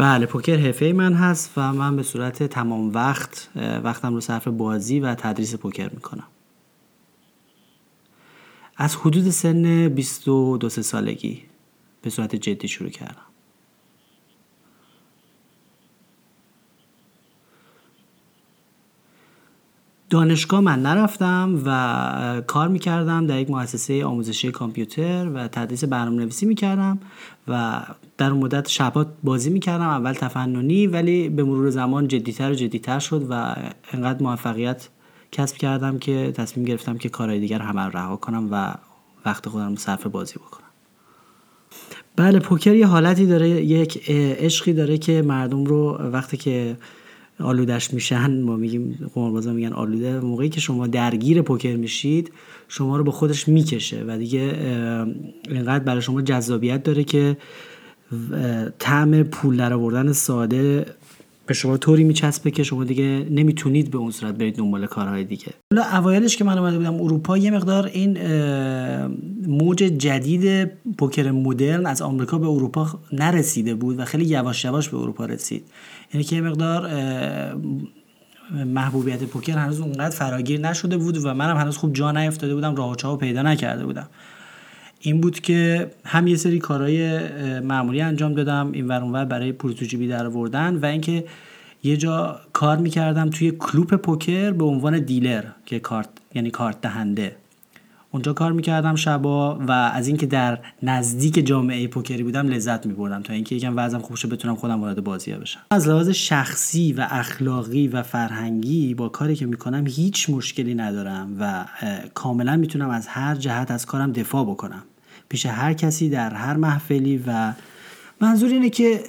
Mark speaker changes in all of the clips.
Speaker 1: بله پوکر حرفه من هست و من به صورت تمام وقت وقتم رو صرف بازی و تدریس پوکر می‌کنم. از حدود سن 22 سالگی به صورت جدی شروع کردم. دانشگاه من نرفتم و کار می‌کردم در یک مؤسسه آموزشی کامپیوتر و تدریس برنامه نویسی می‌کردم و در مدت شبات بازی می‌کردم اول تفننی ولی به مرور زمان جدیتر و جدیتر شد و انقدر موفقیت کسب کردم که تصمیم گرفتم که کارهای دیگر همه رها کنم و وقت خودم رو صرف بازی بکنم. بله پوکر یه حالتی داره یک عشقی داره که مردم رو وقتی که آلودش میشن ما میگیم قماربازا میگن آلوده. موقعی که شما درگیر پوکر میشید شما رو به خودش می‌کشه و دیگه اینقدر برای شما جذابیت داره که طعم پول در آوردن ساده به شما طوری میچسبه که شما دیگه نمی‌تونید به اون صورت برید دنبال کارهای دیگه. حالا اوایلش که من اومده بودم اروپا یه مقدار این موج جدید پوکر مدرن از آمریکا به اروپا نرسیده بود و خیلی یواش یواش به اروپا رسید. یعنی که یه مقدار محبوبیت پوکر هنوز اونقدر فراگیر نشده بود و منم هنوز خوب جا نیفتاده بودم راه و پیدا نکرده بودم. این بود که هم یه سری کارهای معمولی انجام دادم این ور برای پول تو در آوردن و اینکه یه جا کار می‌کردم توی کلوپ پوکر به عنوان دیلر که کارت یعنی کارت دهنده. اونجا کار می‌کردم شبا و از اینکه در نزدیک جامعه پوکری بودم لذت میبردم تا اینکه یکم وضعم خوب بتونم خودم وارد بازی بشم. از لحاظ شخصی و اخلاقی و فرهنگی با کاری که می‌کنم هیچ مشکلی ندارم و کاملا می‌تونم از هر جهت از کارم دفاع بکنم. پیش هر کسی در هر محفلی و منظور اینه که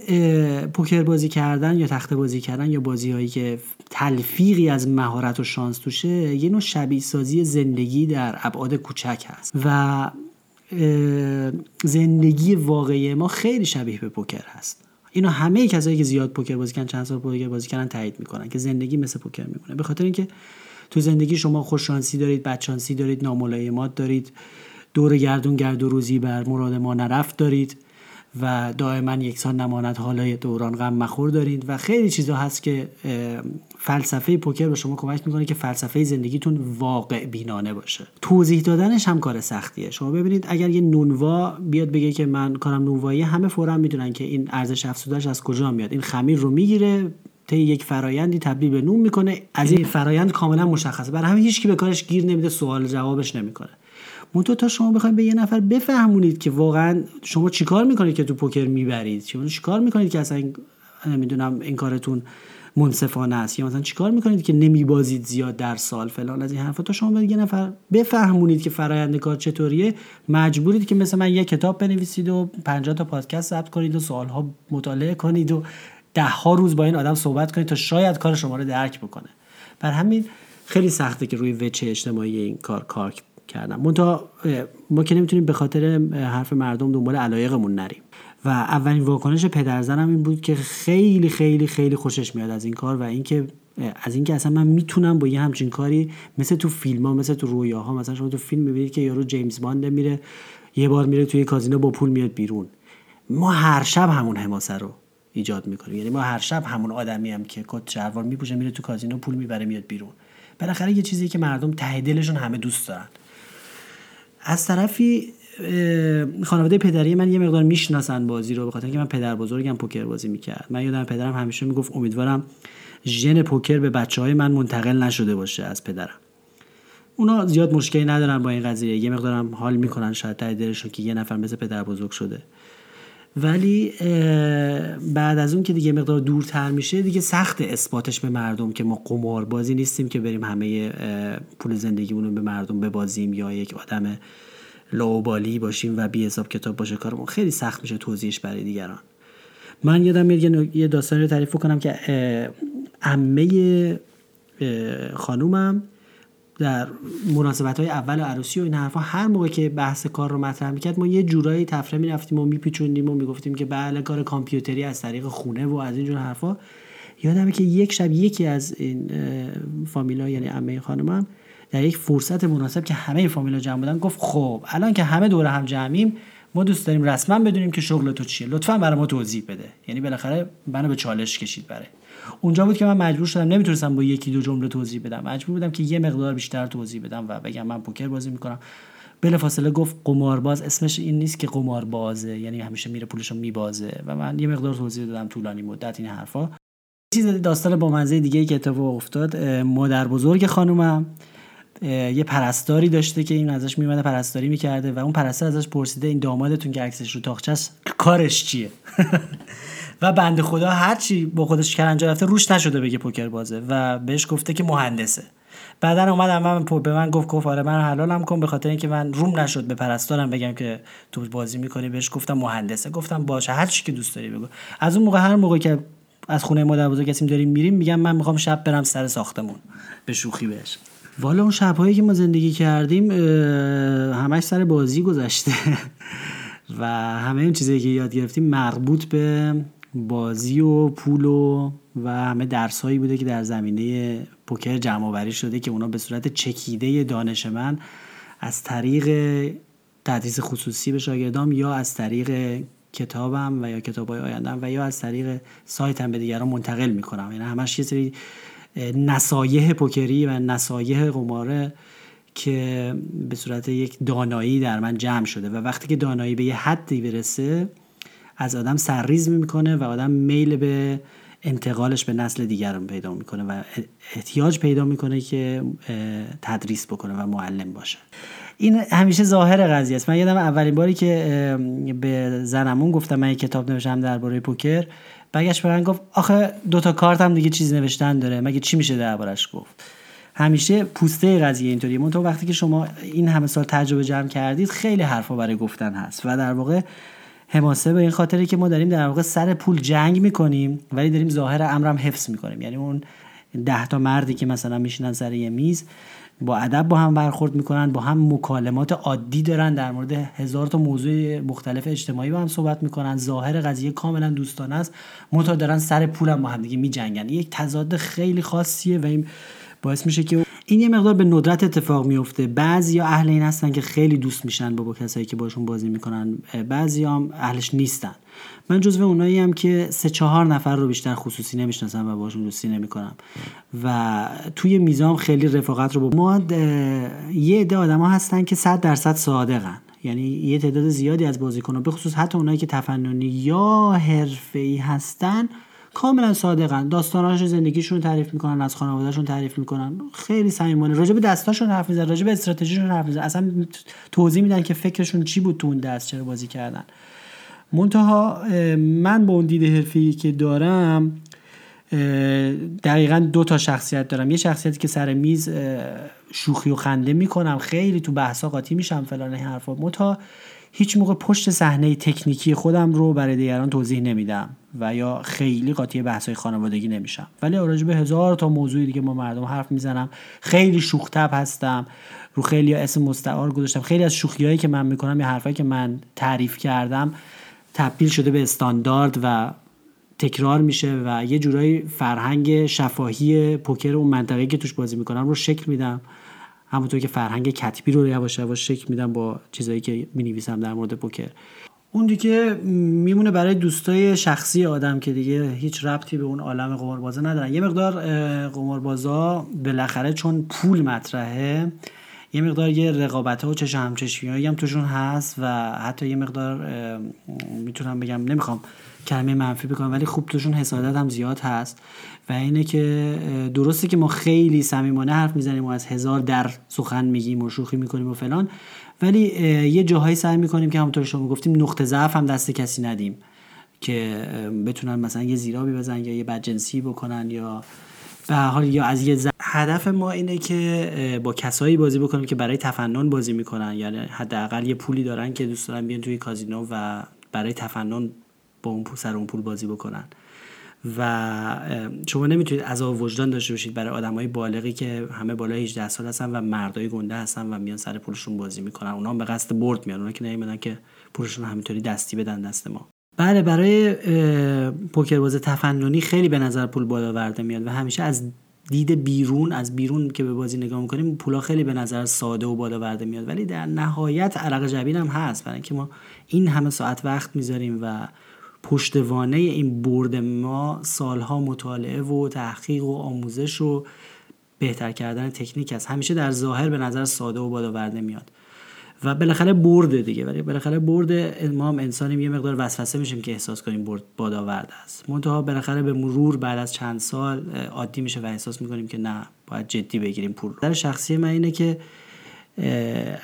Speaker 1: پوکر بازی کردن یا تخته بازی کردن یا بازی هایی که تلفیقی از مهارت و شانس توشه یه نوع شبیه سازی زندگی در ابعاد کوچک هست و زندگی واقعی ما خیلی شبیه به پوکر هست. اینو همه کسایی که زیاد پوکر بازی کردن چند سال پوکر بازی کردن تایید می‌کنن که زندگی مثل پوکر میمونه. به خاطر اینکه تو زندگی شما خوششانسی دارید بدشانسی دارید ناملایمات دارید دور گردون گرد و روزی بر مراد ما نرفت دارید و دائما یکسان نماند حالای دوران غم مخور دارید و خیلی چیزا هست که فلسفه پوکر به شما کمک می‌کنه که فلسفه زندگیتون واقع بینانه باشه. توضیح دادنش هم کار سختیه. شما ببینید اگر یه نونوا بیاد بگه که من کارم نونوایی همه فورا می‌دونن که این ارزش افزودهش از کجا میاد. این خمیر رو می‌گیره طی یک فرایندی تبدیل به نون می‌کنه. از این فرایند کاملا مشخصه. برای همین هیچ کی به کارش گیر نمیده سوال جوابش نمی‌کنه. منتها تا شما بخواید به یه نفر بفهمونید که واقعا شما چیکار می‌کنید که تو پوکر می‌برید؟ شما چیکار می‌کنید که اصلا نمی‌دونم این کارتون منصفانه است. یا مثلا چیکار می‌کنید که نمیبازید زیاد در سال فلان از این حرفا؟ تا شما به یه نفر بفهمونید که فرآیند کار چطوریه مجبورید که مثل من یه کتاب بنویسید و 50 تا پادکست ثبت کنید و سوالها مطالعه کنید و ده ها روز با این آدم صحبت کنید تا شاید کار شما رو درک بکنه. بر همین خیلی سخته که روی وچه اجتماعی این کار کار کردم. منتها ما که نمی‌تونیم به خاطر حرف مردم دنبال علایقمون نریم. و اولین واکنش پدرزنم این بود که خیلی خیلی خیلی خوشش میاد از این کار و اینکه از اینکه اصلا من می‌تونم با یه همچین کاری مثل تو فیلم ها مثل تو رویاها مثلا شما تو فیلم می‌بینید که یارو جیمز باند میره یه بار میره توی کازینو با پول میاد بیرون. ما هر شب همون حماسه رو ایجاد می‌کنیم. یعنی ما هر شب همون آدمی هم که کت شلوار میپوشه میره تو کازینو پول می‌بره میاد بیرون. بالاخره یه چیزی که مردم ته دلشون همه دوست دارن. از طرفی خانواده پدری من یه مقدار می‌شناسن بازی رو بخاطر اینکه من پدر بزرگم پوکر بازی می‌کرد من یادم پدرم همیشه می‌گفت امیدوارم ژن پوکر به بچه های من منتقل نشده باشه از پدرم. اونا زیاد مشکلی ندارن با این قضیه. یه مقدارم حال می‌کنن شاید ته که یه نفر مثل پدر بزرگ شده. ولی بعد از اون که دیگه مقدار دورتر میشه دیگه سخت اثباتش به مردم که ما قمار بازی نیستیم که بریم همه پول زندگیمون رو به مردم ببازیم یا یک آدم لوبالی باشیم و بی حساب کتاب باشه کارمون. خیلی سخت میشه توضیحش برای دیگران. من یادم میاد یه داستانی رو تعریف کنم که عمه خانومم در مناسبت های اول عروسی و این حرفا هر موقع که بحث کار رو مطرح می‌کرد ما یه جورایی تفره می‌رفتیم و میپیچوندیم و می‌گفتیم که بله کار کامپیوتری از طریق خونه و از اینجور حرفا. یادمه که یک شب یکی از این فامیلا یعنی عمه خانمم در یک فرصت مناسب که همه فامیلا جمع بودن گفت خب الان که همه دور هم جمعیم ما دوست داریم رسما بدونیم که شغل تو چیه. لطفا برای ما توضیح بده. یعنی بالاخره منو به چالش کشید برای. اونجا بود که من مجبور شدم نمی‌تونستم با یکی دو جمله توضیح بدم. مجبور بودم که یه مقدار بیشتر توضیح بدم و بگم من پوکر بازی می‌کنم. فاصله گفت قمارباز. اسمش این نیست که قماربازه. یعنی همیشه میره پولشو میبازه. و من یه مقدار توضیح دادم طولانی مدت این حرفا. چیز داستان با منزه دیگه ای که اتفاق افتاد مادر بزرگ خانومم. یه پرستاری داشته که این ازش میمده پرستاری می‌کرده و اون پرستار ازش پرسیده این دامادتون که عکسش رو تاخچه کارش چیه؟ و بنده خدا هرچی با خودش کرنجا رفته روش نشده بگه پوکر بازه و بهش گفته که مهندسه. بعدا اومدم من به من گفت گفت آره من حلالم کن به خاطر اینکه من روم نشد به پرستارم بگم که تو بازی می‌کنی. بهش گفتم مهندسه. گفتم باشه هر چی که دوست داری بگو. از اون موقع هر موقع که از خونه مادر بزرگ کسیم داریم میریم میگم من می‌خوام شب برم سر ساختمون. به شوخی بهش. والا اون شبهایی که ما زندگی کردیم همش سر بازی گذشته. و همه اون چیزایی که یاد گرفتیم مربوط به بازی و پول و و همه درس هایی بوده که در زمینه پوکر جمع آوری شده که اونا به صورت چکیده دانش من از طریق تدریس خصوصی به شاگردام یا از طریق کتابم و یا کتاب های آیندم و یا از طریق سایتم به دیگران منتقل می‌کنم. یعنی همش یه سری نصایح پوکری و نصایح قماره که به صورت یک دانایی در من جمع شده و وقتی که دانایی به یه حدی برسه از آدم سرریز می‌کنه و آدم میل به انتقالش به نسل دیگر پیدا می‌کنه و احتیاج پیدا می‌کنه که تدریس بکنه و معلم باشه. این همیشه ظاهر قضیه است. من یادم اولین باری که به زنمون گفتم من یک کتاب نوشتم درباره پوکر بگش به من گفت آخه دوتا کارت هم دیگه چیز نوشتن داره. مگه چی میشه دربارش گفت؟ همیشه پوسته قضیه اینطوریه. تو وقتی که شما این همه سال تجربه جمع کردید خیلی حرفا برای گفتن هست. و در واقع حماسه به این خاطری که ما داریم در واقع سر پول جنگ می‌کنیم ولی داریم ظاهر امرم حفظ می‌کنیم. یعنی اون ده تا مردی که مثلا میشینن سر یه میز با ادب با هم برخورد می‌کنن با هم مکالمات عادی دارن در مورد هزار تا موضوع مختلف اجتماعی با هم صحبت می‌کنن. ظاهر قضیه کاملا دوستانه است. منتها دارن سر پولم با هم دیگه میجنگن. یک تضاد خیلی خاصیه و این باعث میشه که این یه مقدار به ندرت اتفاق میفته بعضی یا اهل این هستن که خیلی دوست میشن با, با کسایی که باشون بازی می‌کنن. بعضی هم اهلش نیستن. من جزو اونایی هم که سه چهار نفر رو بیشتر خصوصی نمی‌شناسم و باشون دوستی نمی‌کنم. و توی میزام خیلی رفاقت رو با ما یه عده آدما هستن که صد درصد صادقن. یعنی یه تعداد زیادی از بازیکنان به خصوص حتی اونایی که تفننی یا حرفه‌ای هستن کاملا صادقن. داستاناش زندگیشون رو تعریف می‌کنن از خانوادهشون تعریف می‌کنن. خیلی صمیمانه. راجع به دستاشون حرف می‌زنن راجع به استراتژیشون حرف می‌زنن. اصلا توضیح میدن که فکرشون چی بود تو اون دست چرا بازی کردن. منتها من با اون دید حرفی که دارم دقیقا دو تا شخصیت دارم. یه شخصیتی که سر میز شوخی و خنده می‌کنم خیلی تو بحثا قاطی میشم فلان این حرفا. منتها هیچ موقع پشت صحنه تکنیکی خودم رو برای دیگران توضیح نمیدم و یا خیلی قاطی بحث خانوادگی نمیشم. ولی راجع به هزار تا موضوعی دیگه ما مردم حرف می‌زنم. خیلی شوختب هستم رو خیلی اسم مستعار گذاشتم. خیلی از شوخیایی که من می‌کنم یا حرفایی که من تعریف کردم تبدیل شده به استاندارد و تکرار میشه و یه جورایی فرهنگ شفاهی پوکر اون منطقه که توش بازی می‌کنم رو شکل میدم. همونطور که فرهنگ کتبی رو یواش یواش شکل میدم با چیزایی که می‌نویسم در مورد پوکر. اون دیگه میمونه برای دوستای شخصی آدم که دیگه هیچ ربطی به اون عالم قماربازا ندارن. یه مقدار قماربازا بالاخره چون پول مطرحه یه مقدار یه رقابت ها و چش همچشمی هم توشون هست و حتی یه مقدار می‌تونم بگم نمی‌خوام کلمه منفی بکنم ولی خوب توشون حسادت هم زیاد هست و اینه که درسته که ما خیلی صمیمانه حرف می‌زنیم و از هزار در سخن میگیم و شوخی می‌کنیم و فلان ولی یه جاهایی سعی می‌کنیم که همونطور شما گفتیم نقطه ضعف هم دست کسی ندیم که بتونن مثلا یه زیرابی بزنن یا یه بدجنسی بکنن یا به حال یا از یه هدف ما اینه که با کسایی بازی بکنیم که برای تفنن بازی می‌کنن. یعنی حداقل یه پولی دارن که دوست دارن بیان توی کازینو و برای تفنن با اون پول سر اون پول بازی بکنن. و شما نمی‌تونید عذاب وجدان داشته باشید برای آدمای بالغی که همه بالای 18 سال هستن و مردای گنده هستن و میان سر پولشون بازی می‌کنن. اونا هم به قصد برد میان. اونا که نمی‌دونن که پولشون همینطوری دستی بدن دست ما. بله برای پوکر باز تفننی خیلی به نظر پول بالا ورده میاد و همیشه از دید بیرون از بیرون که به بازی نگاه می‌کنیم پولا خیلی به نظر ساده و بالا ورده میاد. ولی در نهایت عرق جبین هم هست برای اینکه ما این همه ساعت وقت می‌ذاریم و پشتوانه این برد ما سالها مطالعه و تحقیق و آموزش و بهتر کردن تکنیک است. همیشه در ظاهر به نظر ساده و بالا ورده میاد. و بالاخره برده دیگه. ولی بالاخره برد ما هم انسانیم یه مقدار وسوسه میشیم که احساس کنیم برد بادآورد است. منتها بالاخره به مرور بعد از چند سال عادی میشه و احساس می‌کنیم که نه باید جدی بگیریم پول در شخصی من اینه که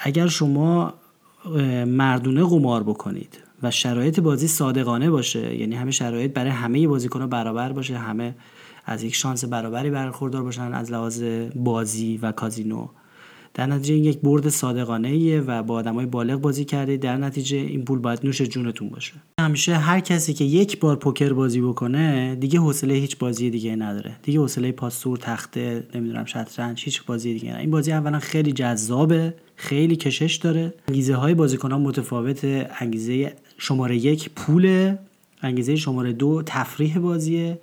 Speaker 1: اگر شما مردونه قمار بکنید و شرایط بازی صادقانه باشه یعنی همه شرایط برای همه بازیکن‌ها برابر باشه همه از یک شانس برابری برخوردار باشن از لحاظ بازی و کازینو در نتیجه این یک برد صادقانه ایه و با آدمای بالغ بازی کرده. در نتیجه این پول باید نوش جونتون باشه. همیشه هر کسی که یک بار پوکر بازی بکنه دیگه حوصله هیچ بازی دیگه نداره. دیگه حوصله پاسور تخته نمی‌دونم شطرنج هیچ بازی دیگه نداره. این بازی اولا خیلی جذابه خیلی کشش داره. انگیزه های بازیکن ها متفاوت. انگیزه شماره یک پول انگیزه شماره دو تفریح بازیه.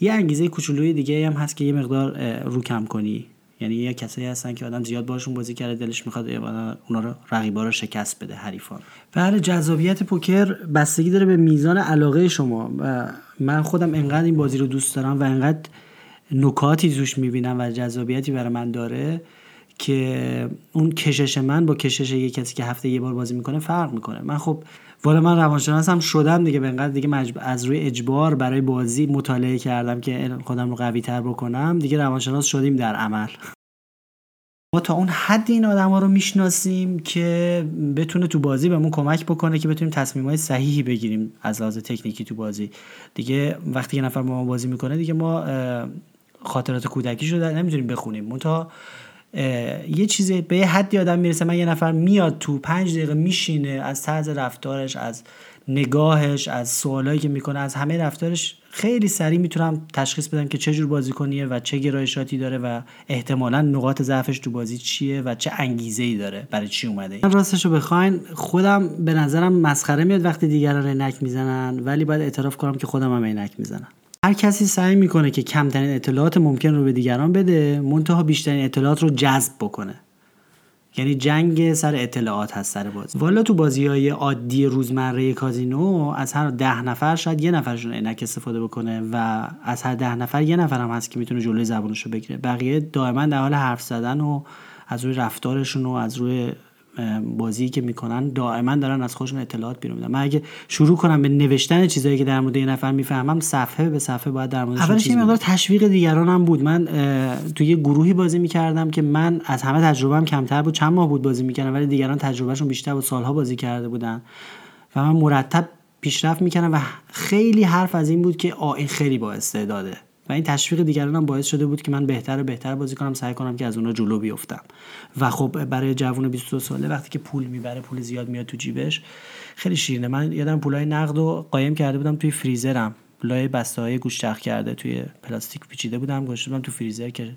Speaker 1: یه انگیزه کوچولوی دیگه هم هست که یه مقدار رو کم کنی. یعنی یه کسایی هستن که آدم زیاد باشون بازی کرده دلش می‌خواد اونا رو رقیبا رو شکست بده حریفان. بله جذابیت پوکر بستگی داره به میزان علاقه شما. و من خودم انقدر این بازی رو دوست دارم و انقدر نکاتی توش می‌بینم و جذابیتی برای من داره که اون کشش من با کشش یه کسی که هفته یه بار بازی می‌کنه فرق می‌کنه. من خب والا من روانشناسم شدم دیگه به انقدر دیگه از روی اجبار برای بازی مطالعه کردم که خودم رو قوی تر بکنم. دیگه روانشناس شدیم در عمل. ما تا اون حد این آدم ها رو می‌شناسیم که بتونه تو بازی بهمون کمک بکنه که بتونیم تصمیم های صحیحی بگیریم از لحاظ تکنیکی تو بازی. دیگه وقتی یه نفر ما بازی می‌کنه دیگه ما خاطرات کودکی شده نمی‌تونیم بخونیم. منتها یه چیزی به یه حدی آدم می‌رسه. من یه نفر میاد تو پنج دقیقه میشینه از طرز رفتارش از نگاهش از سوالایی که می‌کنه از همه رفتارش خیلی سریع می‌تونم تشخیص بدم که چه جور بازیکنیه و چه گرایشاتی داره و احتمالا نقاط ضعفش تو بازی چیه و چه انگیزه ای داره برای چی اومده. من راستش بخواین خودم به نظرم مسخره میاد وقتی دیگران عینک می‌زنن ولی باید اعتراف کنم که خودم هم عینک می‌زنم. هر کسی سعی می‌کنه که کمترین اطلاعات ممکن رو به دیگران بده منتها بیشترین اطلاعات رو جذب بکنه. یعنی جنگ سر اطلاعات هست سر بازی. والا تو بازی های عادی روزمره کازینو از هر ده نفر شاید یه نفرشون عینک استفاده بکنه و از هر ده نفر یه نفر هم هست که می‌تونه جلوی زبونش رو بگیره. بقیه دائما در حال حرف زدن و از روی رفتارشون و از روی بازی که می‌کنن دائما دارن از خودشون اطلاعات بیرون میدن. من اگه شروع کنم به نوشتن چیزایی که در مورد یه نفر می‌فهمم صفحه به صفحه باید در موردش اولش یه مقدار تشویق دیگران هم بود. من توی یه گروهی بازی می‌کردم که من از همه تجربهم کمتر بود. چند ماه بود بازی می‌کردم ولی دیگران تجربهشون بیشتر بود. سالها بازی کرده بودن. و من مرتب پیشرفت می‌کردم و خیلی حرف از این بود که آ این خیلی با استعداده. و این تشویق دیگران هم باعث شده بود که من بهتر و بهتر بازی کنم سعی کنم که از اونها جلو بیفتم. و خب برای جوون 22 ساله وقتی که پول می‌بره پول زیاد میاد تو جیبش خیلی شیرینه. من یادم پولای نقد و قایم کرده بودم توی فریزرم. لای بسته های گوشت کرده توی پلاستیک پیچیده بودم گذاشته بودم تو فریزر که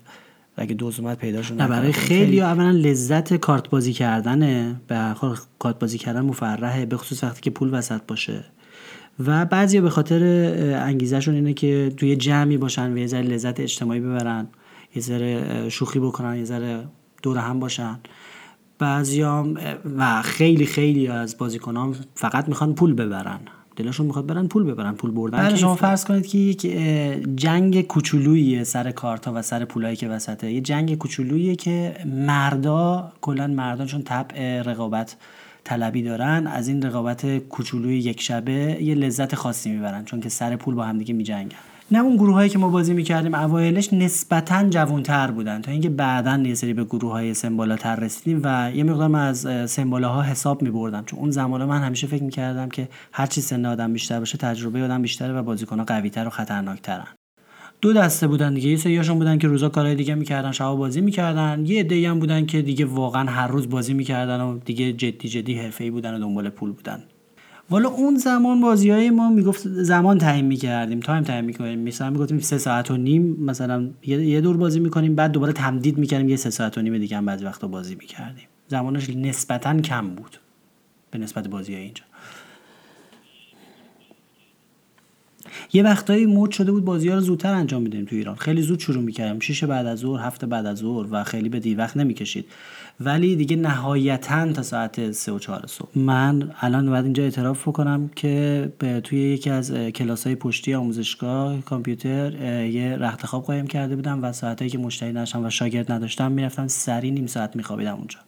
Speaker 1: اگه دوز اومد پیداش نه برای خیلی اولا لذت کارت بازی کردنه. به کارت بازی کردن مفرحه به خصوص وقتی که پول وسط باشه. و بعضی به خاطر انگیزهشون اینه که توی جمعی باشن و یه ذره لذت اجتماعی ببرن یه ذره شوخی بکنن یه ذره دور هم باشن. بعضیام و خیلی خیلی از بازیکنان فقط می‌خوان پول ببرن. دلشون می‌خواد برن پول ببرن. پول بردن بله شما فرض کنید که یک جنگ کوچولویی سر کارتا و سر پولایی که وسطه. یه جنگ کوچولویی که مردا کلا مردان چون طبع رقابت طلبی دارن از این رقابت کوچولوی یک شبه یه لذت خاصی می‌برن چون که سر پول با همدیگه میجنگن. نه اون گروه هایی که ما بازی می‌کردیم اوایلش نسبتا جوانتر بودن تا اینکه بعدا یه سری به گروه های سمبالاتر رسیدیم و یه مقدار از سمبالا ها حساب میبردم. چون اون زمان من همیشه فکر می‌کردم که هرچی سن آدم بیشتر باشه تجربه آدم بیشتره و بازیکن ها قویتر و خطرناکترن. دو دسته بودن دیگه. یه سریاشون بودن که روزا کارهای دیگه می‌کردن شبا بازی می‌کردن. یه عده‌ای هم بودن که دیگه واقعا هر روز بازی می‌کردن و دیگه جدی جدی حرفه‌ای بودن و دنبال پول بودن. والا اون زمان بازی های ما می‌گفت زمان تعیین می‌کردیم تایم تعیین می‌کنیم. مثلا می‌گفتیم سه ساعت و نیم مثلا یه دور بازی می‌کنیم بعد دوباره تمدید می‌کردیم یه سه ساعت و نیم دیگه هم بعضی وقتا بازی می‌کردیم. زمانش نسبتا کم بود. به نسبت بازی های اینجا. یه وقتایی مود شده بود بازی ها رو زودتر انجام میدیم تو ایران. خیلی زود شروع می‌کردیم. شیش بعد از ظهر هفته بعد از ظهر و خیلی به دیر وقت نمی‌کشید. ولی دیگه نهایتا تا ساعت سه و چهار صبح. من الان باید اینجا اعتراف بکنم که به توی یکی از کلاس های پشتی آموزشگاه کامپیوتر یه رخت خواب قایم کرده بودم و ساعتایی که مشتری نشم و شاگرد نداشتم می‌رفتم سری نیم ساعت میخوابیدم اونجا.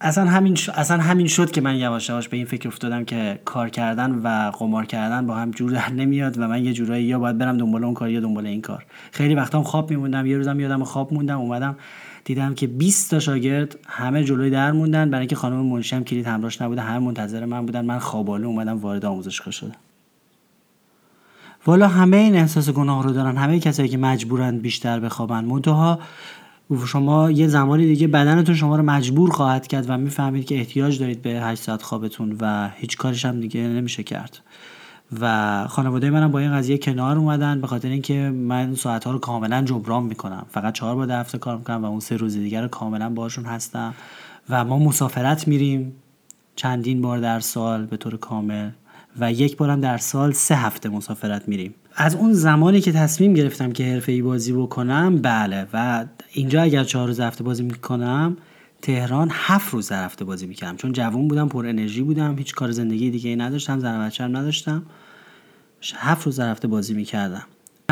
Speaker 1: اصلا همین ش... اصلا همین شد که من یواش یواش به این فکر افتادم که کار کردن و قمار کردن با هم جور در نمیاد و من یه جورایی یا باید برم دنبال اون کار یا دنبال این کار. خیلی وقتا خواب میموندم یه روزم یادم خواب موندم اومدم دیدم که 20 تا شاگرد همه جلوی در موندن. برای اینکه خانم منشی کلید همراهش نبوده همه منتظر من بودن. من خواباله اومدم وارد آموزشگاه شدم. والا همه این احساس گناه رو دارن. همه کسایی که مجبورن بیشتر بخوابن. منتها شما یه زمانی دیگه بدنتون شما رو مجبور خواهد کرد و می‌فهمید که احتیاج دارید به 8 ساعت خوابتون و هیچ کارش هم دیگه نمیشه کرد. و خانواده منم با این قضیه کنار اومدن به خاطر اینکه من ساعت ها رو کاملا جبران می‌کنم. فقط چهار بار در هفته کار می‌کنم و اون سه روز دیگر رو کاملا باشون هستم. و ما مسافرت میریم چندین بار در سال به طور کامل و یک بارم در سال سه هفته مسافرت میریم. از اون زمانی که تصمیم گرفتم که حرفه ای بازی بکنم بله. و اینجا اگر چهار روز هفته بازی می‌کنم تهران هفت روز در هفته بازی می‌کردم. چون جوون بودم پر انرژی بودم هیچ کار زندگی دیگه ای نداشتم زن هم نداشتم. هفت روز در هفته بازی می‌کردم.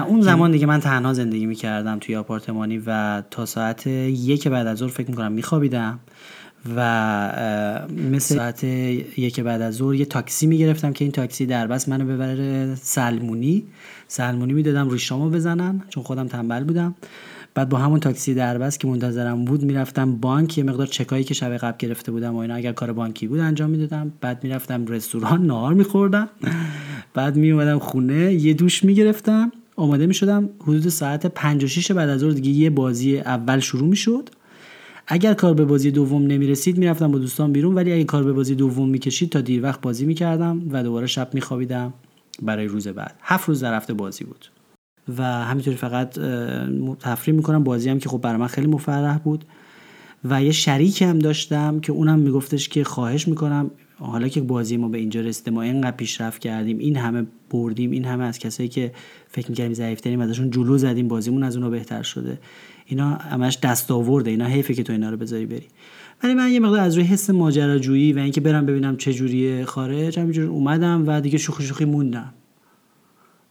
Speaker 1: اون زمان دیگه من تنها زندگی می‌کردم توی آپارتمانی و تا ساعت یک بعد از ظهر فکر می‌کنم میخوابیدم. و مثل ساعت یک بعد از ظهر یه تاکسی می‌گرفتم که این تاکسی در بس منو ببره سلمونی. سلمونی می‌دادم روی بزنن چون خودم تنبل بودم. بعد با همون تاکسی دربست که منتظرم بود می‌رفتم بانک یه مقدار چکایی که شب قبل گرفته بودم و اینا اگر کار بانکی بود انجام می‌دادم. بعد می‌رفتم رستوران نهار میخوردم. بعد میومدم خونه یه دوش می‌گرفتم. آماده می‌شدم حدود ساعت 5 و 6 بعد از ظهر دیگه یه بازی اول شروع می‌شد. اگر کار به بازی دوم نمی‌رسید می‌رفتم با دوستان بیرون. ولی اگه کار به بازی دوم می‌کشید تا دیر وقت بازی می‌کردم و دوباره شب میخوابیدم برای روز بعد. هفت روز در هفته بازی بود. و همینطوری فقط تفریح می‌کنم. بازی هم که خب برای من خیلی مفرح بود. و یه شریک هم داشتم که اونم میگفتش که خواهش می‌کنم. حالا که بازی ما به اینجا رسیده ما اینقدر پیشرفت کردیم این همه بردیم این همه از کسایی که فکر می‌کردیم ضعیفتریم ازشون جلو زدیم بازیمون از اونها بهتر شده. اینا همش دست آورده اینا حیفه که تو اینا رو بذاری بری. ولی من یه مقدار از روی حس ماجراجویی و اینکه برم ببینم چه جوریه خارج همینجور اومدم و دیگه شوخی شوخی موندم.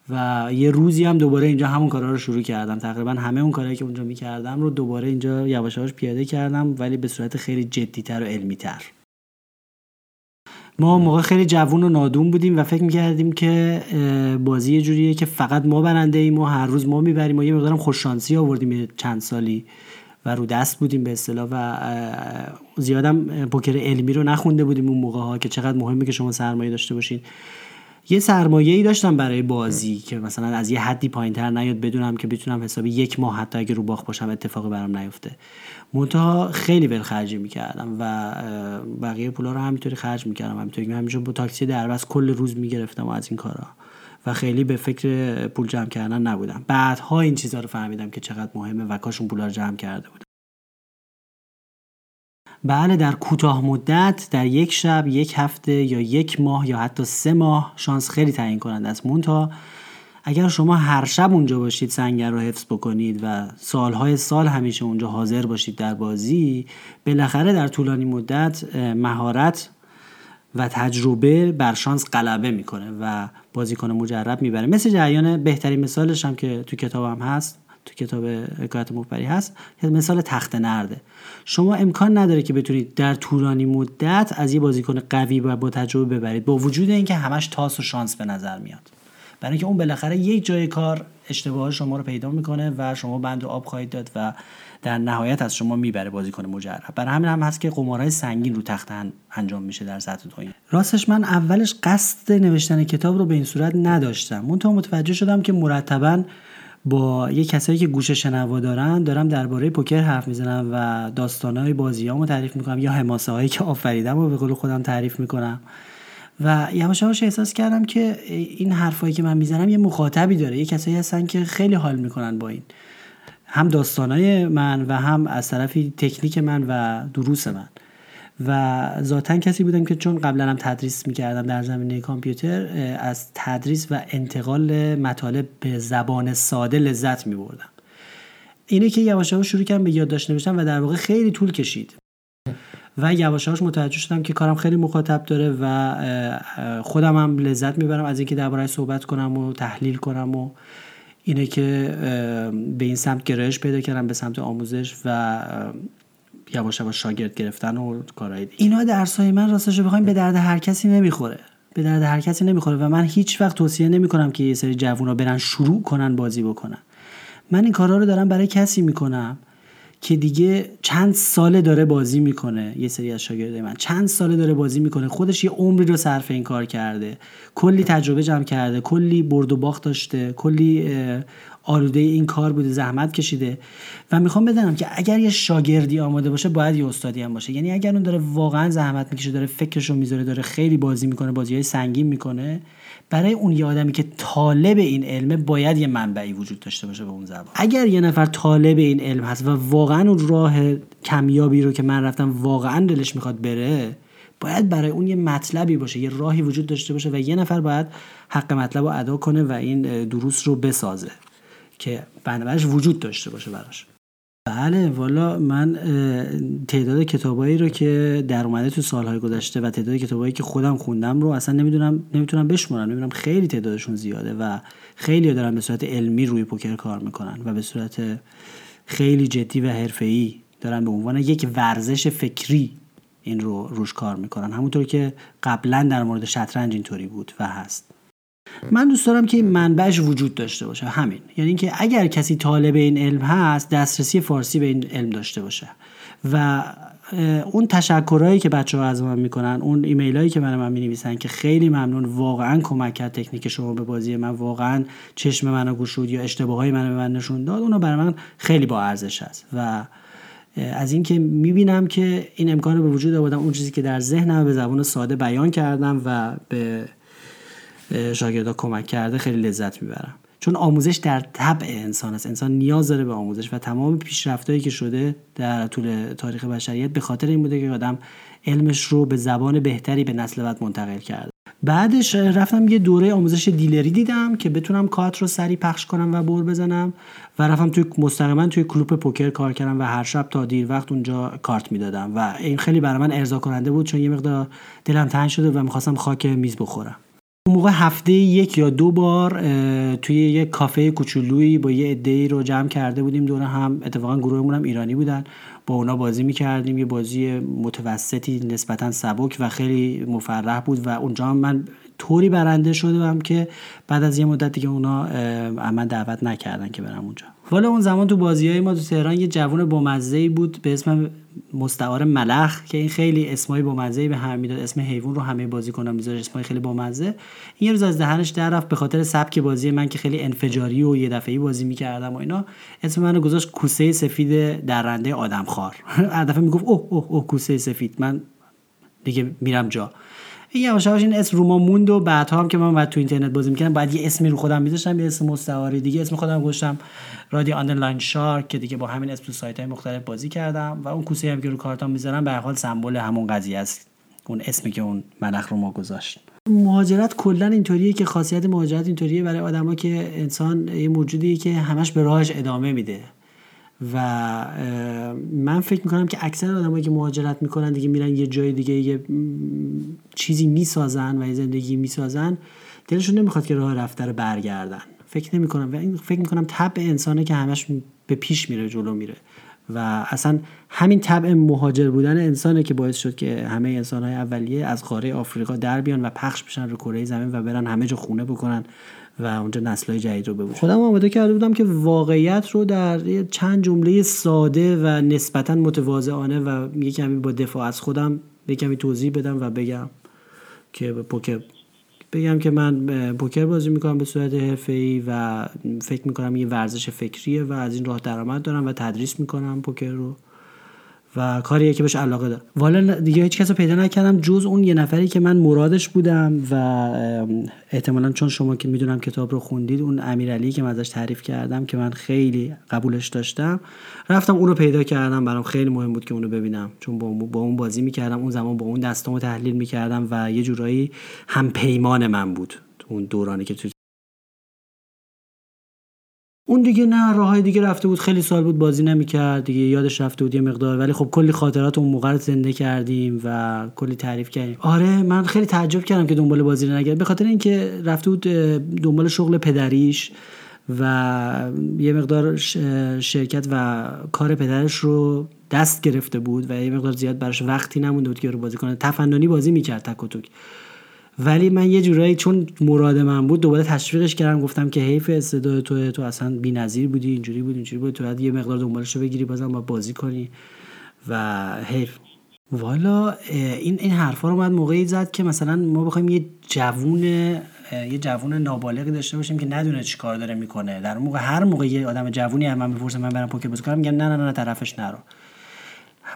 Speaker 1: و یه روزی هم دوباره اینجا همون کارا رو شروع کردم. تقریبا همه اون کارهایی که اونجا می‌کردم رو دوباره اینجا یواش پیاده کردم ولی به صورت خیلی جدیتر و علمیتر. ما موقع خیلی جوون و نادون بودیم و فکر می‌کردیم که بازی یه جوریه که فقط ما برنده ایم و هر روز ما می‌بریم و یه مقدارم خوششانسی آوردیم چند سالی و رو دست بودیم به اصطلاح و زیادم پوکر علمی رو نخونده بودیم اون موقع ها که چقدر مهمه که شما سرمایه داشته باشین. یه سرمایه ای داشتم برای بازی که مثلا از یه حدی پایینتر نیاد بدونم که بتونم حسابی یک ماه حتی اگه رو باخ باشم اتفاقی برام نیفته. منتها خیلی ول خرجی می‌کردم و بقیه پولا رو همینطوری خرج می‌کردم. همینطوری همیشه با تاکسی دربست کل روز می‌گرفتم از این کارا. و خیلی به فکر پول جمع کردن نبودم. بعدها این چیزها رو فهمیدم که چقدر مهمه و کاشون پولا رو جمع کرده بودم. بله در کوتاه مدت در یک شب یک هفته یا یک ماه یا حتی سه ماه شانس خیلی تعیین کننده است. مونتا اگر شما هر شب اونجا باشید سنگر رو حفظ بکنید و سالهای سال همیشه اونجا حاضر باشید در بازی بالاخره در طولانی مدت مهارت و تجربه بر شانس غلبه می‌کنه و بازیکن مجرب می‌بره. مثل جریان بهترین مثالش هم که تو کتابم هست تو کتاب حکایت مفبری هست که مثال تخت نرده. شما امکان نداره که بتونید در طولانی مدت از یه بازیکن قوی و با تجربه ببرید. با وجود اینکه همش تاس و شانس به نظر میاد. برای اینکه اون بالاخره یک جای کار اشتباه شما رو پیدا می‌کنه و شما بند رو آب خواهید داد و در نهایت از شما می‌بره بازیکن مجرب. برای همین هم هست که قمارهای سنگین رو تخت انجام میشه در سطح دنیا راستش من اولش قصد نوشتن کتاب رو به این صورت نداشتم. منتها متوجه شدم که مرتبا با یه کسایی که گوش شنوا دارن دارم درباره پوکر حرف می‌زنم و داستانهای بازیامو تعریف می‌کنم یا حماسه هایی که آفریدم و به قول خودم تعریف می‌کنم. و یواش یواش احساس کردم که این حرفایی که من می‌زنم یه مخاطبی داره. یه کسایی هستن که خیلی حال می‌کنن با این. هم داستانای من و هم از طرفی تکنیک من و دروس من. و ذاتا کسی بودم که چون قبلا هم تدریس می‌کردم در زمینه کامپیوتر از تدریس و انتقال مطالب به زبان ساده لذت میبردم. اینه که یواش یواش شروع کردم به یادداشت نوشتن و در واقع خیلی طول کشید. و یواش یواش متوجه شدم که کارم خیلی مخاطب داره و خودم هم لذت می‌برم از اینکه درباره صحبت کنم و تحلیل کنم و اینه که به این سمت گرایش پیدا کردم به سمت آموزش و یواش یواش شاگرد گرفتن و کارهای اینا درسای من راستش بخوایم به درد هر کسی نمی‌خوره. به درد هر کسی نمی‌خوره و من هیچ وقت توصیه نمی‌کنم که یه سری جوونا برن شروع کنن بازی بکنن. من این کارها رو دارم برای کسی می‌کنم که دیگه چند ساله داره بازی می‌کنه یه سری از شاگردای من. چند ساله داره بازی می‌کنه خودش یه عمری رو صرف این کار کرده. کلی تجربه جمع کرده کلی برد و باخت داشته کلی آلوده این کار بوده زحمت کشیده. و می‌خوام بدونم که اگر یه شاگردی آماده باشه باید یه استادی هم باشه. یعنی اگر اون داره واقعا زحمت می‌کشه داره فکرشو می‌ذاره داره خیلی بازی می‌کنه بازی های سنگین می‌کنه برای اون یه آدمی که طالب این علمه باید یه منبعی وجود داشته باشه به اون زبان. اگر یه نفر طالب این علم هست و واقعا اون راه کمیابی رو که من رفتم واقعا دلش می‌خواد بره باید برای اون یه مطلبی باشه یه راهی وجود داشته باشه و یه نفر باید حق مطلب رو ادا کنه و این دروس رو بسازه. که بنابراش وجود داشته باشه براش. بله والا من تعداد کتابایی رو که در اومده تو سالهای گذشته و تعداد کتابایی که خودم خوندم رو اصلا نمی‌دونم نمی‌تونم بشمارم. نمی‌دونم خیلی تعدادشون زیاده و خیلی دارن به صورت علمی روی پوکر کار می‌کنن و به صورت خیلی جدی و حرفه‌ای دارن به عنوان یک ورزش فکری این رو روش کار می‌کنن. همونطور که قبلا در مورد شطرنج اینطوری بود و هست. من دوست دارم که این منبعش وجود داشته باشه. همین. یعنی اینکه اگر کسی طالب این علم هست دسترسی فارسی به این علم داشته باشه. و اون تشکرهایی که بچه ها از من می‌کنن اون ایمیل هایی که من من می که خیلی ممنون واقعا کمک کرد تکنیک شما به بازی من. واقعا چشم منو گشود یا اشتباه های منو به من نشون داد اونو برای من خیلی با ارزش هست. و از اینکه می‌بینم که این امکان به وجود آوردم اون چیزی که در ذهنم به زبان ساده بیان کردم و به شاگردا کمک کرده خیلی لذت می‌برم. چون آموزش در طبع انسان است. انسان نیاز داره به آموزش و تمام پیشرفتهایی که شده در طول تاریخ بشریت به خاطر این بوده که آدم علمش رو به زبان بهتری به نسل بعد منتقل کرده. بعدش رفتم یه دوره آموزش دیلری دیدم که بتونم کارت رو سری پخش کنم و بر بزنم و رفتم توی مستقیما توی کلوپ پوکر کار کردم و هر شب تا دیر وقت اونجا کارت می‌دادم. و این خیلی برای من ارضا کننده بود چون یه مقدار دلم تنگ شده و می‌خواستم خاک میز بخورم. اون موقع هفته یک یا دو بار توی یه کافه کوچولویی با یه عده‌ای رو جمع کرده بودیم. دور هم اتفاقا گروهمون هم ایرانی بودن. با اونا بازی می‌کردیم. یه بازی متوسطی نسبتا سبک و خیلی مفرح بود و اونجا من طوری برنده شدم که بعد از یه مدت دیگه اونا من دعوت نکردن که برم اونجا. والا اون زمان تو بازی های ما تو تهران یه جوون بامزه بود به اسم مستعار ملخ که این خیلی اسمای بامزه به هم می‌داد. اسم حیوان رو همه کنم می‌ذاره اسمای خیلی بامزه. این یه روز از دهنش در رفت به خاطر سبک بازی من که خیلی انفجاری و یه دفعه‌ای بازی می‌کردم و اینا. اسم منو گذاشت کوسه سفید درنده آدمخوار. هر دفعه می‌گفت اوه اوه اوه کوسه سفید. من دیگه میرم جا. یواش یواش این اسم رو ما موند و بعدها هم که من بعد تو اینترنت بازی می‌کردم بعد یه اسمی رو خودم میذاشتم یه اسم مستعاری. دیگه اسم خودم گذاشتم رادیو آنلاین شارک که دیگه با همین اسم تو سایت های مختلف بازی کردم و اون کوسه هم که رو کارتام می‌ذارم به حال سمبل همون قضیه است. اون اسمی که اون ملخ رو ما گذاشت مهاجرت کلا اینطوریه که خاصیت مهاجرت اینطوریه برای آدما که انسان یه موجودیه که همش به راهش ادامه میده. و من فکر می‌کنم که اکثر آدمایی که مهاجرت می‌کنن دیگه میرن یه جای دیگه یه چیزی می‌سازن و یه زندگی می‌سازن دلشون نمی‌خواد که راه رفته رو برگردن. فکر نمی‌کنم. و این فکر می‌کنم طبع انسانه که همش به پیش میره جلو میره. و اصلا همین طبع مهاجر بودن انسانه که باعث شد که همه انسانهای اولیه از قاره آفریقا در بیان و پخش بشن رو کره زمین و برن همه جا خونه بکنن. و اونجا نسلهای جدید رو ببینم خودم آماده کرده بودم که واقعیت رو در چند جمله ساده و نسبتا متواضعانه و یه کمی با دفاع از خودم یه کمی توضیح بدم و بگم که پوکر بگم که من پوکر بازی می‌کنم به صورت حرفه‌ای و فکر می‌کنم یه ورزش فکریه و از این راه درآمد دارم و تدریس می‌کنم پوکر رو. و کاریه که بهش علاقه دارم. والا دیگه هیچ کس رو پیدا نکردم جز اون یه نفری که من مرادش بودم و احتمالا چون شما که می‌دونم کتاب رو خوندید اون امیرعلی که من ازش تعریف کردم که من خیلی قبولش داشتم رفتم اون رو پیدا کردم. برام خیلی مهم بود که اونو ببینم. چون با اون بازی می‌کردم اون زمان با اون دستامو تحلیل می‌کردم و یه جورایی هم پیمان من بود. اون دورانی که تو اون دیگه نه راه دیگه رفته بود. خیلی سال بود بازی نمی‌کرد دیگه یادش رفته بود یه مقدار. ولی خب کلی خاطرات اون موقع رو زنده کردیم و کلی تعریف کردیم. آره من خیلی تعجب کردم که دنبال بازی نگرد. به خاطر اینکه رفته بود دنبال شغل پدریش و یه مقدار شرکت و کار پدرش رو دست گرفته بود و یه مقدار زیاد براش وقتی نمونده بود که رو بازی کنه. تفننی بازی می‌کرد تک و توک. ولی من یه جورایی چون مراد من بود دوباره تشویقش کردم گفتم که حیف استعداد تو تو اصلا بی‌نظیر بودی اینجوری بود اینجوری بود. تو باید یه مقدار دنبالش رو بگیری بازم با بازی کنی و حیف. والا این این حرفا رو باید موقعی زد که مثلا ما بخوایم یه جوون یه جوون نابالغی داشته باشیم که ندونه چی کار داره می‌کنه. در موقع هر موقع یه آدم جوونی هم من بپرسم من برم پوکر بازی کنم میگن نه نه نه طرفش نرو.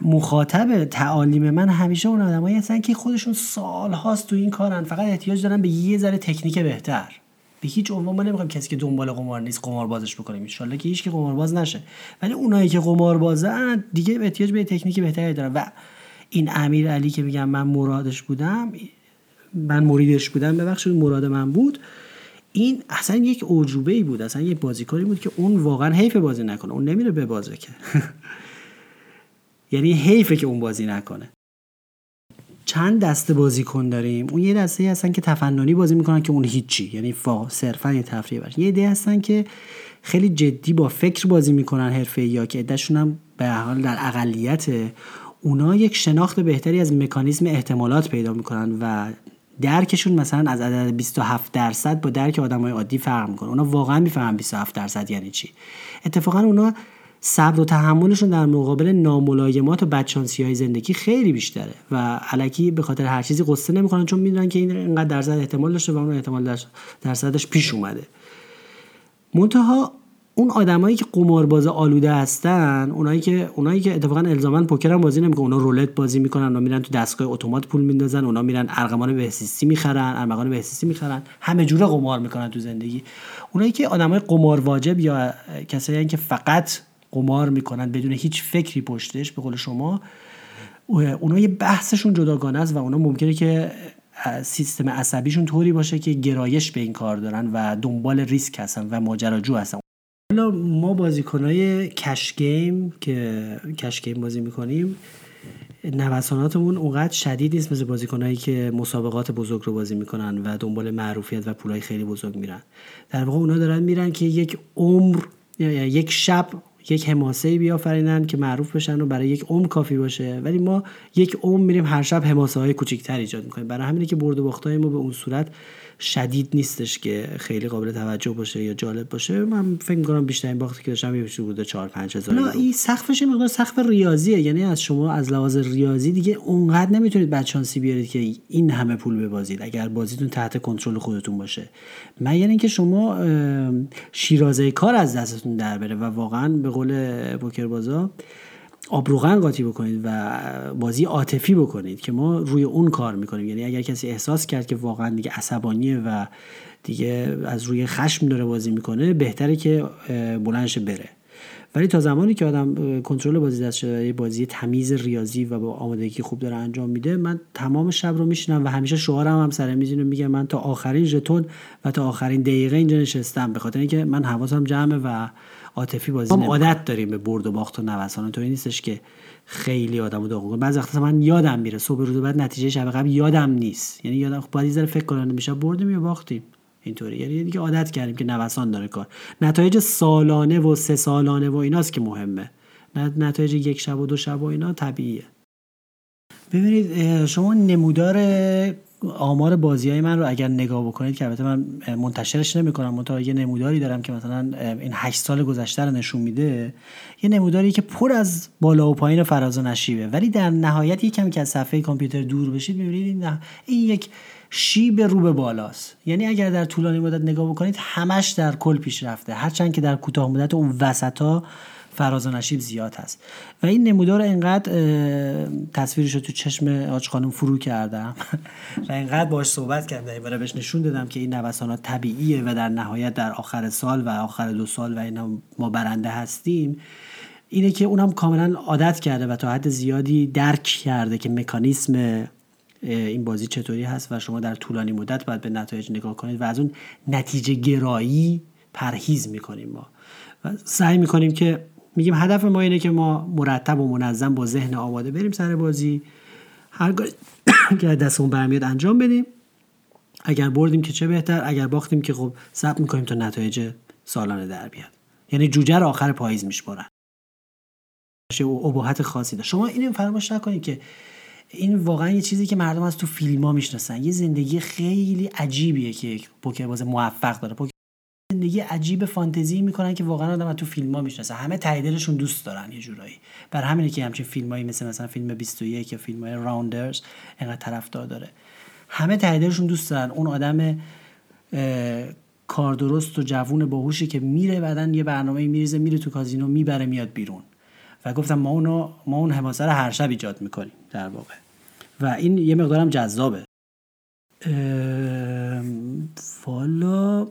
Speaker 1: مخاطب تعالیم من همیشه اون آدمایی هستن که خودشون سال هاست تو این کارن. فقط احتیاج دارن به یه ذره تکنیک بهتر. به هیچ عنوان ما نمی‌خوایم کسی که دنبال قمار نیست قمار بازش بکنیم. ان که هیچ که باز نشه. ولی اونایی که قمار بازن دیگه احتیاج به تکنیک بهتری دارن. و این امیر علی که میگم من مرادش بودم من مریدش بودم ببخشید مراد من بود. این اصلا یک اوجوبه ای بود. اصلا یک بازیکاری بود که اون واقعا حیف بازی نکنه. اون نمیره به بازه که. یعنی حیفه که اون بازی نکنه. چند دسته بازیکن داریم؟ اون یه دسته هستن که تفننی بازی می‌کنن که اون هیچی. یعنی فا صرفا یه تفریح باشه یه عده هستن که خیلی جدی با فکر بازی می‌کنن حرفه یا که عدهشون هم به حال در اقلیت اونا یک شناخت بهتری از مکانیزم احتمالات پیدا می‌کنن و درکشون مثلا از عدد 27 درصد با درک آدمای عادی فرق می‌کنه. اونا واقعا می‌فهمن 27 درصد یعنی چی. اتفاقا اونا صبر و تحملشون در مقابل ناملایمات و بدشانسی های زندگی خیلی بیشتره و علکی به خاطر هر چیزی قصه نمی‌کنن چون می‌دونن که این اینقدر درصد احتمال داشته و اون احتمال درصدش پیش اومده. منتها اون آدمایی که قمارباز آلوده هستن اونایی که اونایی که اتفاقا الزاما پوکر هم بازی نمی‌کنن اونا رولت بازی می‌کنن اونا میرن تو دستگاه اتومات پول میندازن اونا میرن ارقمان بهسیستی می‌خرن ارمغان بهسیستی می‌خرن همه جوره قمار می‌کنن تو زندگی. اونایی که آدمای قمار واجب یا کسایی که فقط قمار می‌کنن بدون هیچ فکری پشتش به قول شما. اونا یه بحثشون جداگانه است و اونا ممکنه که سیستم عصبیشون طوری باشه که گرایش به این کار دارن و دنبال ریسک هستن و ماجراجو هستن. حالا ما بازیکنهای کش گیم که کش گیم بازی می‌کنیم نوساناتمون اونقدر شدید نیست مثل بازیکنهایی که مسابقات بزرگ رو بازی می‌کنن و دنبال معروفیت و پولای خیلی بزرگ میرن. در واقع اونا دارن میرن که یک عمر یا یک شب یک حماسه بیافرینن که معروف بشن و برای یک عمر کافی باشه. ولی ما یک عمر میریم هر شب حماسه های کوچیکتر ایجاد می‌کنیم. برای همینه که برد و باختای ما به اون صورت شدید نیستش که خیلی قابل توجه باشه یا جالب باشه. من فکر می‌کنم بیشترین باختی که داشتم یه بوده 4 5 هزار نه این سقفش مقدار سقف ریاضیه. یعنی از شما از لحاظ ریاضی دیگه اونقدر نمی‌تونید بچانسی بیارید که این همه پول ببازید. اگر بازیتون تحت کنترل خودتون باشه. مگر یعنی اینکه شما شیرازه کار از دستتون در بره و واقعا به قول پوکر بازا آبروغن قاطی بکنید و بازی عاطفی بکنید که ما روی اون کار می‌کنیم. یعنی اگر کسی احساس کرد که واقعا دیگه عصبانیه و دیگه از روی خشم داره بازی می‌کنه بهتره که بلندش بره. ولی تا زمانی که آدم کنترل بازی دست شده بازی تمیز ریاضی و با آمادگی خوب داره انجام میده من تمام شب رو میشینم و همیشه شعارم هم سر میزینم میگم من تا آخرین ژتون و تا آخرین دقیقه اینجا نشستم. به خاطر اینکه من حواسم جمعه و عاطفی بازی ما عادت داریم به برد و باخت و نوسان. تو نیستش که خیلی آدمو داغون کنه. بعضی وقتا من یادم میره صبح روز بعد نتیجه شب قبل یادم نیست. یعنی یادم خب باید فکر کنم میشه بردیم یا باختیم. اینطوری. یعنی دیگه عادت کردیم که نوسان داره کار. نتایج سالانه و سه سالانه و ایناست که مهمه. نتایج یک شب و دو شب و اینا طبیعیه. ببینید شما نمودار آمار بازی های من رو اگر نگاه بکنید که البته من منتشرش نمی کنم منتها یه نموداری دارم که مثلا این هشت سال گذشته رو نشون میده. یه نموداری که پر از بالا و پایین و فراز و نشیبه. ولی در نهایت یکم که از صفحه کامپیوتر دور بشید می‌بینید این یک شیب رو به بالاست. یعنی اگر در طولانی مدت نگاه بکنید همش در کل پیش رفته هرچند که در کوتاه مدت اون وسط فراز و نشیب زیاد هست. و این نمودار انقدر تصویرش رو تو چشم آج خانم فرو کردم و انقدر باش صحبت کردم و بهش نشون دادم که این نوسانات طبیعیه و در نهایت در آخر سال و آخر دو سال و اینا ما برنده هستیم. اینه که اونم کاملا عادت کرده و تا حد زیادی درک کرده که مکانیسم این بازی چطوری هست و شما در طولانی مدت باید به نتایج نگاه کنید و از اون نتیجه گرایی پرهیز می‌کنیم ما. و سعی می‌کنیم که میگیم هدف ما اینه که ما مرتب و منظم با ذهن آماده بریم سر بازی. هر که دستمون برمیاد انجام بدیم. اگر بردیم که چه بهتر اگر باختیم که خب ثبت می‌کنیم تا نتایج سالانه در بیاد. یعنی جوجه رو آخر پاییز میشمارن. ابهت خاصی داره. شما اینو فراموش نکنید که این واقعا یه چیزی که مردم از تو فیلم ها می‌شناسن. یه زندگی خیلی عجیبیه که یک پوکر باز موفق داره. پوکر زندگی عجیب فانتزی می‌کنن که واقعا آدم تو فیلم ها می‌شناسه. همه تاییدشون دوست دارن یه جورایی. بر همینه که همچین فیلمایی مثل مثلا فیلم 21 یا فیلم های راوندرز اینقدر طرفدار داره. همه تاییدشون دوست دارن. اون آدم کار درست و جوون باهوشی که میره بعدن یه برنامه میریزه میره تو کازینو می‌بره میاد بیرون. و گفتم ما اونو ما اون حماسه رو هر شب ایجاد می‌کنیم در واقع. و این یه مقدارم جذابه. والا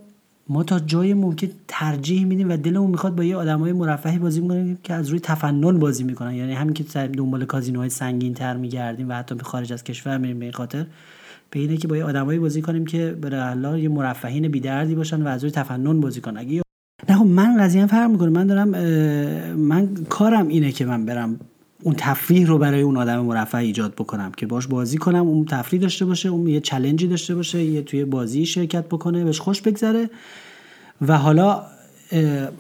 Speaker 1: ما تا جای ممکن ترجیح میدیم و دلمون می‌خواد با یه آدمای مرفهی بازی می‌کنیم که از روی تفنن بازی می‌کنن. یعنی همین که دنبال کازینوهای سنگین تر میگردیم و حتی به خارج از کشور میریم به این خاطر به اینه که با یه آدمایی بازی کنیم که به یه مرفهین بیدردی باشن و از روی تفنن بازی کنن. اگه نه خب من قضیه فرق می‌کنه. من دارم من کارم اینه که من برم اون تفریح رو برای اون آدم مرفه ایجاد بکنم که باش بازی کنم اون تفریح داشته باشه اون یه چلنجی داشته باشه یه توی بازی شرکت بکنه بهش خوش بگذره. و حالا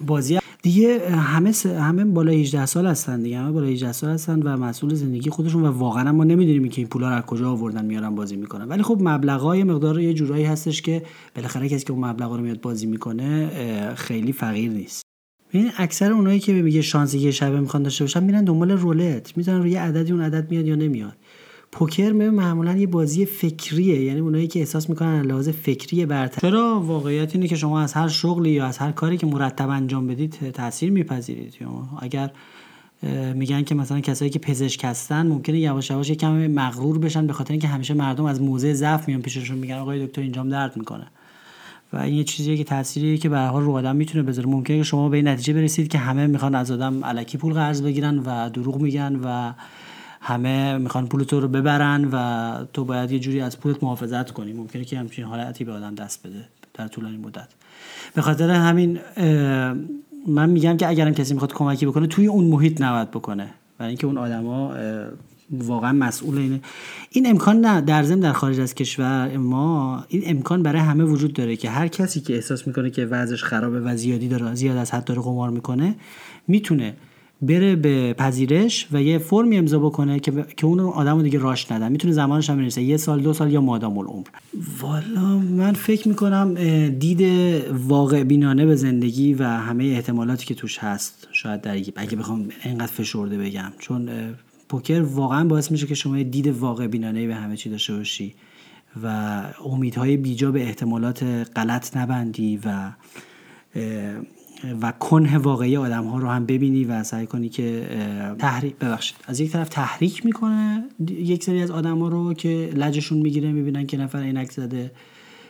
Speaker 1: بازی دیگه همه همه بالا 18 سال هستن دیگه همه بالا 18 سال هستن و مسئول زندگی خودشون و واقعا ما نمی‌دونیم که این پولا رو از کجا آوردن میارن بازی می‌کنن. ولی خب مبلغای مقدار یه جورایی هستش که بالاخره کسی که اون مبلغا رو میاد بازی می‌کنه خیلی فقیر نیست. این اکثر اونایی که میگه شانسی یه شبه می‌خوان داشته باشن میرن دنبال رولت. می‌ذارن روی عددی اون عدد میاد یا نمیاد. پوکر معمولا یه بازی فکریه. یعنی اونایی که احساس می‌کنن لحاظ فکری برتر. چرا واقعیت اینه که شما از هر شغلی یا از هر کاری که مرتب انجام بدید تاثیر میپذیرید؟ اگر میگن که مثلا کسایی که پزشک هستن ممکنه یواش یواش کم مغرور بشن به خاطر اینکه همیشه مردم از موزه ضعف میان پیششون میگن آقای دکتر اینجام درد می‌کنه. و این یه چیزیه که تأثیریه که به حال رو آدم می‌تونه بذاره. ممکنه که شما به این نتیجه برسید که همه می‌خوان از آدم علکی پول قرض بگیرن و دروغ میگن و همه می‌خوان پول تو رو ببرن و تو باید یه جوری از پولت محافظت کنی. ممکنه که همچین حالتی به آدم دست بده در طولانی مدت. به خاطر همین من میگم که اگرم کسی می‌خواد کمکی بکنه توی اون محیط نباید بکنه. برای اینکه اون آدما واقعا مسئول اینه. این امکان نه در ضمن در خارج از کشور ما این امکان برای همه وجود داره که هر کسی که احساس می‌کنه که وضعش خرابه و زیادی داره زیاد از حد داره قمار می‌کنه می‌تونه بره به پذیرش و یه فرمی امضا بکنه که. که اون آدمو دیگه راش ندن. می‌تونه زمانش هم یه سال دو سال یا مادام العمر. والا من فکر می‌کنم دید واقع بینانه به زندگی و همه احتمالاتی که توش هست شاید در اگه بخوام اینقدر فشرده بگم. چون پوکر واقعا باعث میشه که شما دید واقع بینانه به همه چی داشته باشی و امیدهای بیجا به احتمالات غلط نبندی و و کنه واقعی آدم ها رو هم ببینی و سعی کنی که تحریک ببخشید از یک طرف تحریک می‌کنه یک سری از آدم ها رو که لجشون می‌گیره می‌بینن که نفر عینک زده.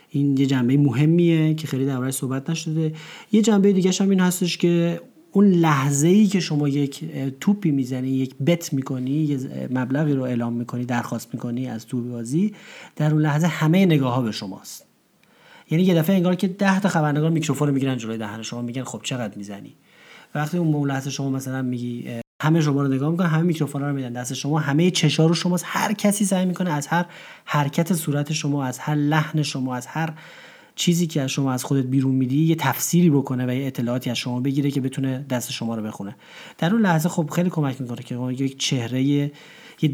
Speaker 1: این یه جنبه مهمیه که خیلی دربارش صحبت نشده. یه جنبه دیگه هم این هستش که اون لحظه ای که شما یک توپی می‌زنی یک بت می‌کنی یه مبلغی رو اعلام می‌کنی درخواست می‌کنی از تو بازی در اون لحظه همه نگاه ها به شماست. یعنی یه دفعه انگار که ده تا خبرنگار میکروفون می‌گیرن جلوی دهن شما میگن خب چقدر می‌زنی؟ وقتی اون لحظه شما مثلا میگی همه شما رو نگاه می‌کنن همه میکروفون رو میدن. دست شما همه چشا رو شماست. هر کسی سعی می‌کنه از هر حرکت صورت شما از هر لحن شما از هر چیزی که از شما از خودت بیرون میدی یه تفسیری بکنه و یه اطلاعاتی از شما بگیره که بتونه دست شما رو بخونه. در اون لحظه خب خیلی کمک می‌کنه که یک چهره یه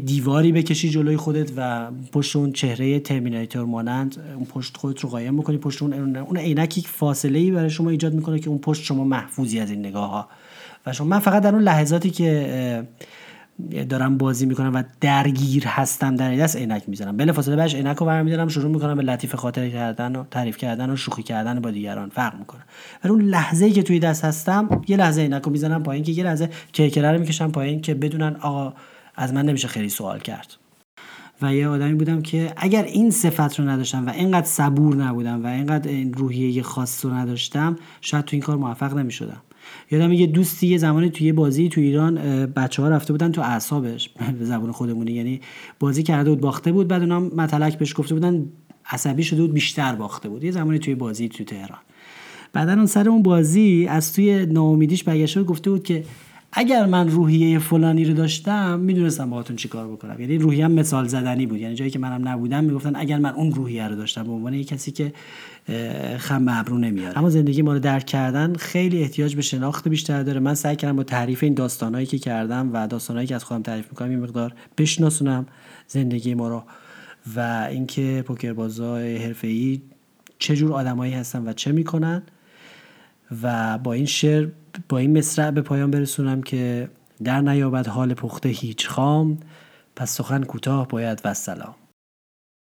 Speaker 1: دیواری بکشی جلوی خودت و پشت اون چهره ترمیناتور مانند اون پشت خودت رو قایم بکنی پشت اون اون عینک یک فاصله ای برای شما ایجاد می‌کنه که اون پشت شما محفوظی از این نگاه ها و شما من فقط در اون لحظاتی که دارم بازی می‌کنم و درگیر هستم در این دست عینک می‌زنم بله فاصله بعدش عینک رو برمیدارم شروع می‌کنم به لطیف خاطر کردن و تعریف کردن و شوخی کردن با دیگران. فرق می‌کنه. ولی اون لحظه که توی دست هستم یه لحظه عینک رو می‌زنم پایین که یه لحظه کرکره رو می‌کشم پایین که بدونن آقا از من نمیشه خیلی سوال کرد. و یه آدمی بودم که اگر این صفت رو نداشتم و اینقدر صبور نبودم و اینقدر این روحیه خاص رو نداشتم شاید تو این کار موفق نمی‌شدم. یادم یه دوستی یه زمانی توی بازی تو ایران بچه ها رفته بودن تو اعصابش. به زبون خودمونی یعنی بازی کرده بود باخته بود بعد اونا متلک بهش گفته بودن عصبی شده بود بیشتر باخته بود. یه زمانی توی بازی تو تهران. بعدا اون سر اون بازی از توی ناامیدیش برگشته گفته بود که اگر من روحیه فلانی رو داشتم می‌دونستم باهاتون چیکار بکنم. یعنی روحیه مثال زدنی بود. یعنی جایی که منم نبودم می‌گفتن اگر من اون روحیه رو داشتم به عنوان کسی که خم ابرو نمیاره. اما زندگی ما رو درک کردن خیلی احتیاج به شناخت بیشتر داره. من سعی کردم با تعریف این داستانهایی که کردم و داستانهایی که از خودم تعریف می‌کنم این مقدار بشناسونم زندگی ما رو و اینکه پوکربازای حرفه‌ای چه جور آدمایی هستن و چه می‌کنن و با این شعر با این مصرع به پایان برسونم که در نیابد حال پخته هیچ خام پس سخن کوتاه باید و سلام.